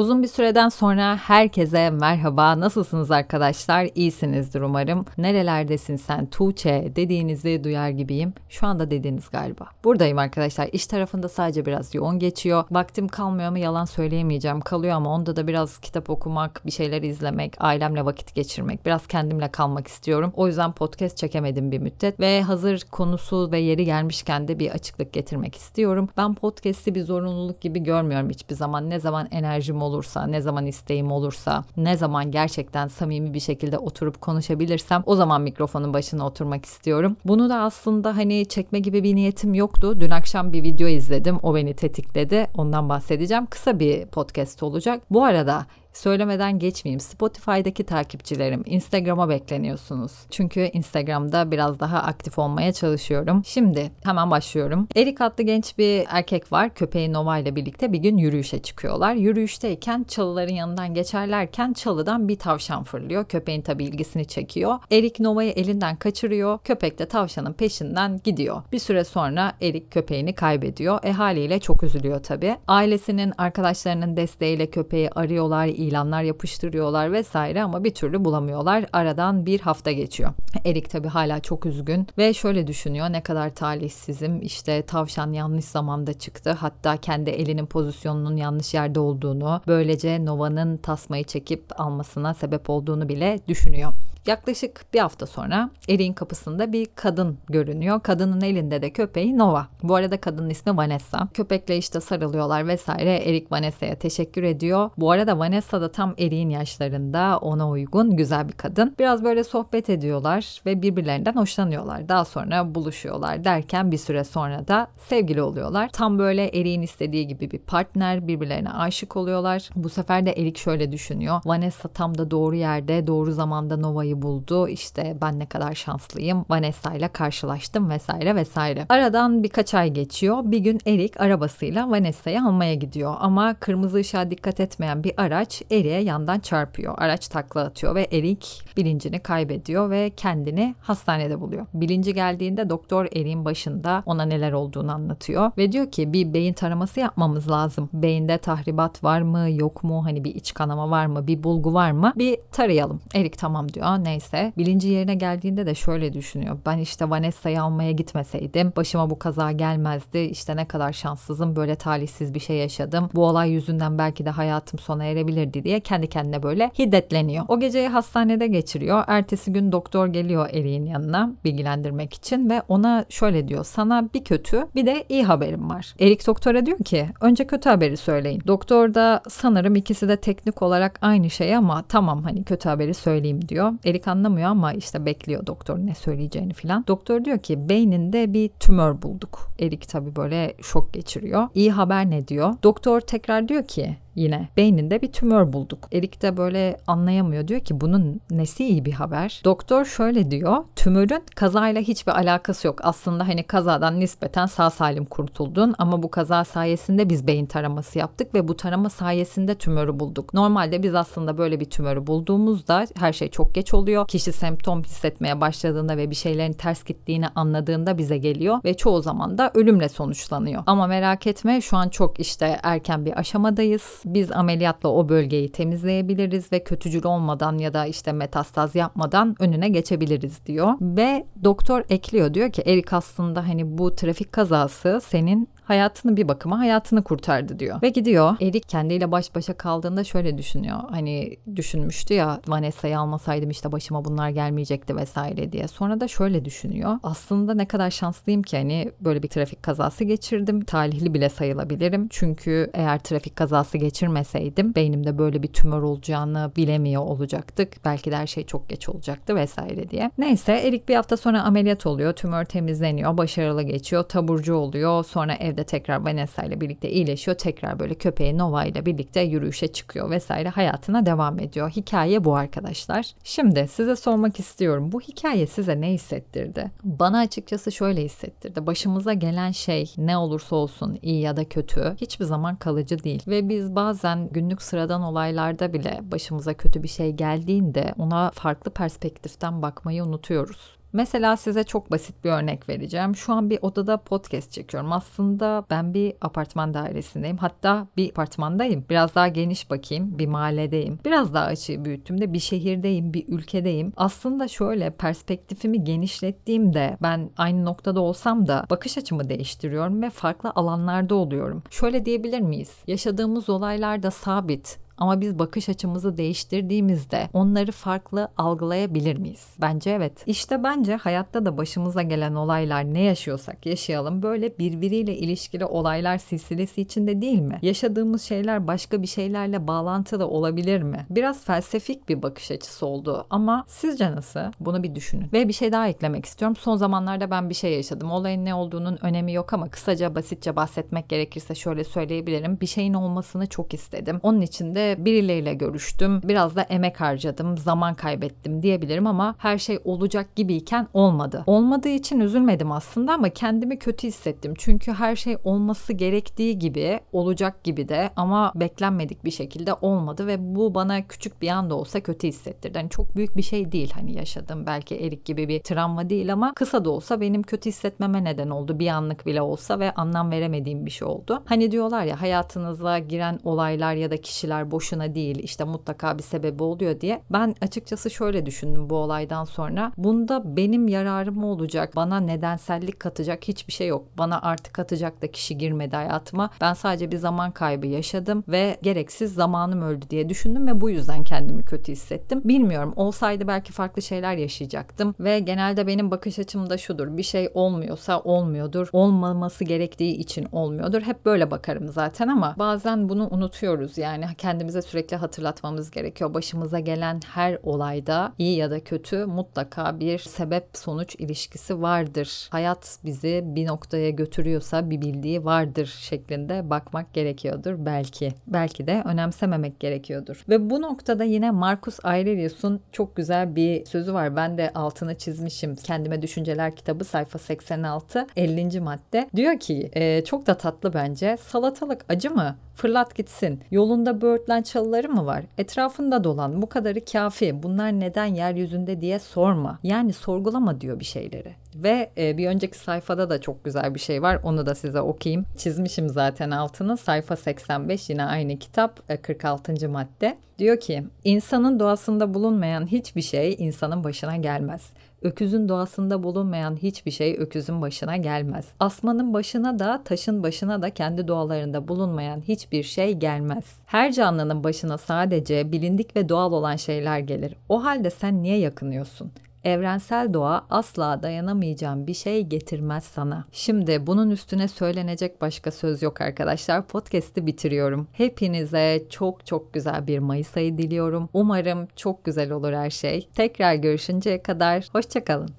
Uzun bir süreden sonra herkese merhaba. Nasılsınız arkadaşlar? İyisinizdir umarım. Nerelerdesin sen Tuğçe dediğinizi duyar gibiyim. Şu anda dediğiniz galiba. Buradayım arkadaşlar. İş tarafında sadece biraz yoğun geçiyor. Vaktim kalmıyor ama yalan söyleyemeyeceğim. Kalıyor ama onda da biraz kitap okumak, bir şeyler izlemek, ailemle vakit geçirmek, biraz kendimle kalmak istiyorum. O yüzden podcast çekemedim bir müddet ve hazır konusu ve yeri gelmişken de bir açıklık getirmek istiyorum. Ben podcast'i bir zorunluluk gibi görmüyorum hiçbir zaman. Ne zaman enerjim olursa, ne zaman isteğim olursa, ne zaman gerçekten samimi bir şekilde oturup konuşabilirsem o zaman mikrofonun başına oturmak istiyorum. Bunu da aslında hani çekme gibi bir niyetim yoktu. Dün akşam bir video izledim. O beni tetikledi. Ondan bahsedeceğim. Kısa bir podcast olacak. Bu arada Söylemeden geçmeyeyim. Spotify'daki takipçilerim Instagram'a bekleniyorsunuz. Çünkü Instagram'da biraz daha aktif olmaya çalışıyorum. Şimdi hemen başlıyorum. Erik adlı genç bir erkek var. Köpeği Nova ile birlikte bir gün yürüyüşe çıkıyorlar. Yürüyüşteyken çalıların yanından geçerlerken çalıdan bir tavşan fırlıyor. Köpeğin tabi ilgisini çekiyor. Erik Nova'yı elinden kaçırıyor. Köpek de tavşanın peşinden gidiyor. Bir süre sonra Erik köpeğini kaybediyor. E haliyle çok üzülüyor tabi. Ailesinin, arkadaşlarının desteğiyle köpeği arıyorlar, ilanlar yapıştırıyorlar vesaire ama bir türlü bulamıyorlar. Aradan bir hafta geçiyor. Erik tabi hala çok üzgün ve şöyle düşünüyor ne kadar talihsizim işte tavşan yanlış zamanda çıktı hatta kendi elinin pozisyonunun yanlış yerde olduğunu böylece Nova'nın tasmayı çekip almasına sebep olduğunu bile düşünüyor. Yaklaşık bir hafta sonra Erik'in kapısında bir kadın görünüyor. Kadının elinde de köpeği Nova. Bu arada kadının ismi Vanessa. Köpekle işte sarılıyorlar vesaire. Erik Vanessa'ya teşekkür ediyor. Bu arada Vanessa da tam Erik'in yaşlarında ona uygun güzel bir kadın. Biraz böyle sohbet ediyorlar ve birbirlerinden hoşlanıyorlar. Daha sonra buluşuyorlar derken bir süre sonra da sevgili oluyorlar. Tam böyle Erik'in istediği gibi bir partner birbirlerine aşık oluyorlar. Bu sefer de Erik şöyle düşünüyor. Vanessa tam da doğru yerde doğru zamanda Nova'yı Vanessa'yı buldu. İşte ben ne kadar şanslıyım. Vanessa ile karşılaştım vesaire vesaire. Aradan birkaç ay geçiyor. Bir gün Erik arabasıyla Vanessa'yı almaya gidiyor. Ama kırmızı ışığa dikkat etmeyen bir araç Erik'e yandan çarpıyor. Araç takla atıyor ve Erik bilincini kaybediyor ve kendini hastanede buluyor. Bilinci geldiğinde doktor Erik'in başında ona neler olduğunu anlatıyor ve diyor ki bir beyin taraması yapmamız lazım. Beyinde tahribat var mı yok mu hani bir iç kanama var mı bir bulgu var mı bir tarayalım. Erik tamam diyor neyse. Bilinci yerine geldiğinde de şöyle düşünüyor. Ben işte Vanessa'yı almaya gitmeseydim başıma bu kaza gelmezdi. İşte ne kadar şanssızım böyle talihsiz bir şey yaşadım. Bu olay yüzünden belki de hayatım sona erebilirdi diye kendi kendine böyle hiddetleniyor. O geceyi hastanede geçiriyor. Ertesi gün doktor geliyor Erik'in yanına bilgilendirmek için ve ona şöyle diyor. Sana bir kötü bir de iyi haberim var. Erik doktora diyor ki önce kötü haberi söyleyin. Doktor da sanırım ikisi de teknik olarak aynı şey ama tamam hani kötü haberi söyleyeyim diyor. Erik anlamıyor ama işte bekliyor doktor ne söyleyeceğini filan. Doktor diyor ki beyninde bir tümör bulduk. Erik tabii böyle şok geçiriyor. İyi haber ne diyor? Doktor tekrar diyor ki yine beyninde bir tümör bulduk. Erik de böyle anlayamıyor diyor ki bunun nesi iyi bir haber. Doktor şöyle diyor tümörün kazayla hiçbir alakası yok. Aslında hani kazadan nispeten sağ salim kurtuldun ama bu kaza sayesinde biz beyin taraması yaptık ve bu tarama sayesinde tümörü bulduk. Normalde biz aslında böyle bir tümörü bulduğumuzda her şey çok geç oluyor. Kişi semptom hissetmeye başladığında ve bir şeylerin ters gittiğini anladığında bize geliyor ve çoğu zaman da ölümle sonuçlanıyor. Ama merak etme şu an çok işte erken bir aşamadayız biz ameliyatla o bölgeyi temizleyebiliriz ve kötücül olmadan ya da işte metastaz yapmadan önüne geçebiliriz diyor. Ve doktor ekliyor diyor ki Erik aslında hani bu trafik kazası senin hayatını bir bakıma hayatını kurtardı diyor. Ve gidiyor. Erik kendiyle baş başa kaldığında şöyle düşünüyor. Hani düşünmüştü ya Vanessa'yı almasaydım işte başıma bunlar gelmeyecekti vesaire diye. Sonra da şöyle düşünüyor. Aslında ne kadar şanslıyım ki hani böyle bir trafik kazası geçirdim. Talihli bile sayılabilirim. Çünkü eğer trafik kazası geçirmeseydim beynimde böyle bir tümör olacağını bilemiyor olacaktık. Belki de her şey çok geç olacaktı vesaire diye. Neyse Erik bir hafta sonra ameliyat oluyor. Tümör temizleniyor. Başarılı geçiyor. Taburcu oluyor. Sonra evde de tekrar Vanessa ile birlikte iyileşiyor. Tekrar böyle köpeği Nova ile birlikte yürüyüşe çıkıyor vesaire hayatına devam ediyor. Hikaye bu arkadaşlar. Şimdi size sormak istiyorum. Bu hikaye size ne hissettirdi? Bana açıkçası şöyle hissettirdi. Başımıza gelen şey ne olursa olsun iyi ya da kötü hiçbir zaman kalıcı değil. Ve biz bazen günlük sıradan olaylarda bile başımıza kötü bir şey geldiğinde ona farklı perspektiften bakmayı unutuyoruz. Mesela size çok basit bir örnek vereceğim. Şu an bir odada podcast çekiyorum. Aslında ben bir apartman dairesindeyim. Hatta bir apartmandayım. Biraz daha geniş bakayım. Bir mahalledeyim. Biraz daha açığı büyüttüğümde bir şehirdeyim, bir ülkedeyim. Aslında şöyle perspektifimi genişlettiğimde ben aynı noktada olsam da bakış açımı değiştiriyorum ve farklı alanlarda oluyorum. Şöyle diyebilir miyiz? Yaşadığımız olaylar da sabit ama biz bakış açımızı değiştirdiğimizde onları farklı algılayabilir miyiz? Bence evet. İşte bence hayatta da başımıza gelen olaylar ne yaşıyorsak yaşayalım böyle birbiriyle ilişkili olaylar silsilesi içinde değil mi? Yaşadığımız şeyler başka bir şeylerle bağlantılı olabilir mi? Biraz felsefik bir bakış açısı oldu ama sizce nasıl? Bunu bir düşünün. Ve bir şey daha eklemek istiyorum. Son zamanlarda ben bir şey yaşadım. Olayın ne olduğunun önemi yok ama kısaca basitçe bahsetmek gerekirse şöyle söyleyebilirim. Bir şeyin olmasını çok istedim. Onun için de birileriyle görüştüm. Biraz da emek harcadım, zaman kaybettim diyebilirim ama her şey olacak gibiyken olmadı. Olmadığı için üzülmedim aslında ama kendimi kötü hissettim. Çünkü her şey olması gerektiği gibi, olacak gibi de ama beklenmedik bir şekilde olmadı ve bu bana küçük bir anda olsa kötü hissettirdi. Yani çok büyük bir şey değil hani yaşadım belki erik gibi bir travma değil ama kısa da olsa benim kötü hissetmeme neden oldu. Bir anlık bile olsa ve anlam veremediğim bir şey oldu. Hani diyorlar ya hayatınıza giren olaylar ya da kişiler boş boşuna değil işte mutlaka bir sebebi oluyor diye. Ben açıkçası şöyle düşündüm bu olaydan sonra. Bunda benim yararım olacak, bana nedensellik katacak hiçbir şey yok. Bana artık katacak da kişi girmedi hayatıma. Ben sadece bir zaman kaybı yaşadım ve gereksiz zamanım öldü diye düşündüm ve bu yüzden kendimi kötü hissettim. Bilmiyorum olsaydı belki farklı şeyler yaşayacaktım ve genelde benim bakış açım da şudur. Bir şey olmuyorsa olmuyordur. Olmaması gerektiği için olmuyordur. Hep böyle bakarım zaten ama bazen bunu unutuyoruz yani kendimize kendimize sürekli hatırlatmamız gerekiyor. Başımıza gelen her olayda iyi ya da kötü mutlaka bir sebep sonuç ilişkisi vardır. Hayat bizi bir noktaya götürüyorsa bir bildiği vardır şeklinde bakmak gerekiyordur belki. Belki de önemsememek gerekiyordur. Ve bu noktada yine Marcus Aurelius'un çok güzel bir sözü var. Ben de altını çizmişim. Kendime Düşünceler kitabı sayfa 86 50. madde. Diyor ki e, çok da tatlı bence. Salatalık acı mı? Fırlat gitsin. Yolunda böğürtlen çalıları mı var? Etrafında dolan. Bu kadarı kafi. Bunlar neden yeryüzünde diye sorma. Yani sorgulama diyor bir şeyleri. Ve e, bir önceki sayfada da çok güzel bir şey var. Onu da size okuyayım. Çizmişim zaten altını. Sayfa 85 yine aynı kitap e, 46. madde. Diyor ki insanın doğasında bulunmayan hiçbir şey insanın başına gelmez. Öküzün doğasında bulunmayan hiçbir şey öküzün başına gelmez. Asmanın başına da taşın başına da kendi doğalarında bulunmayan hiçbir şey gelmez. Her canlının başına sadece bilindik ve doğal olan şeyler gelir. O halde sen niye yakınıyorsun? Evrensel doğa asla dayanamayacağın bir şey getirmez sana. Şimdi bunun üstüne söylenecek başka söz yok arkadaşlar. Podcast'i bitiriyorum. Hepinize çok çok güzel bir Mayıs ayı diliyorum. Umarım çok güzel olur her şey. Tekrar görüşünceye kadar hoşçakalın.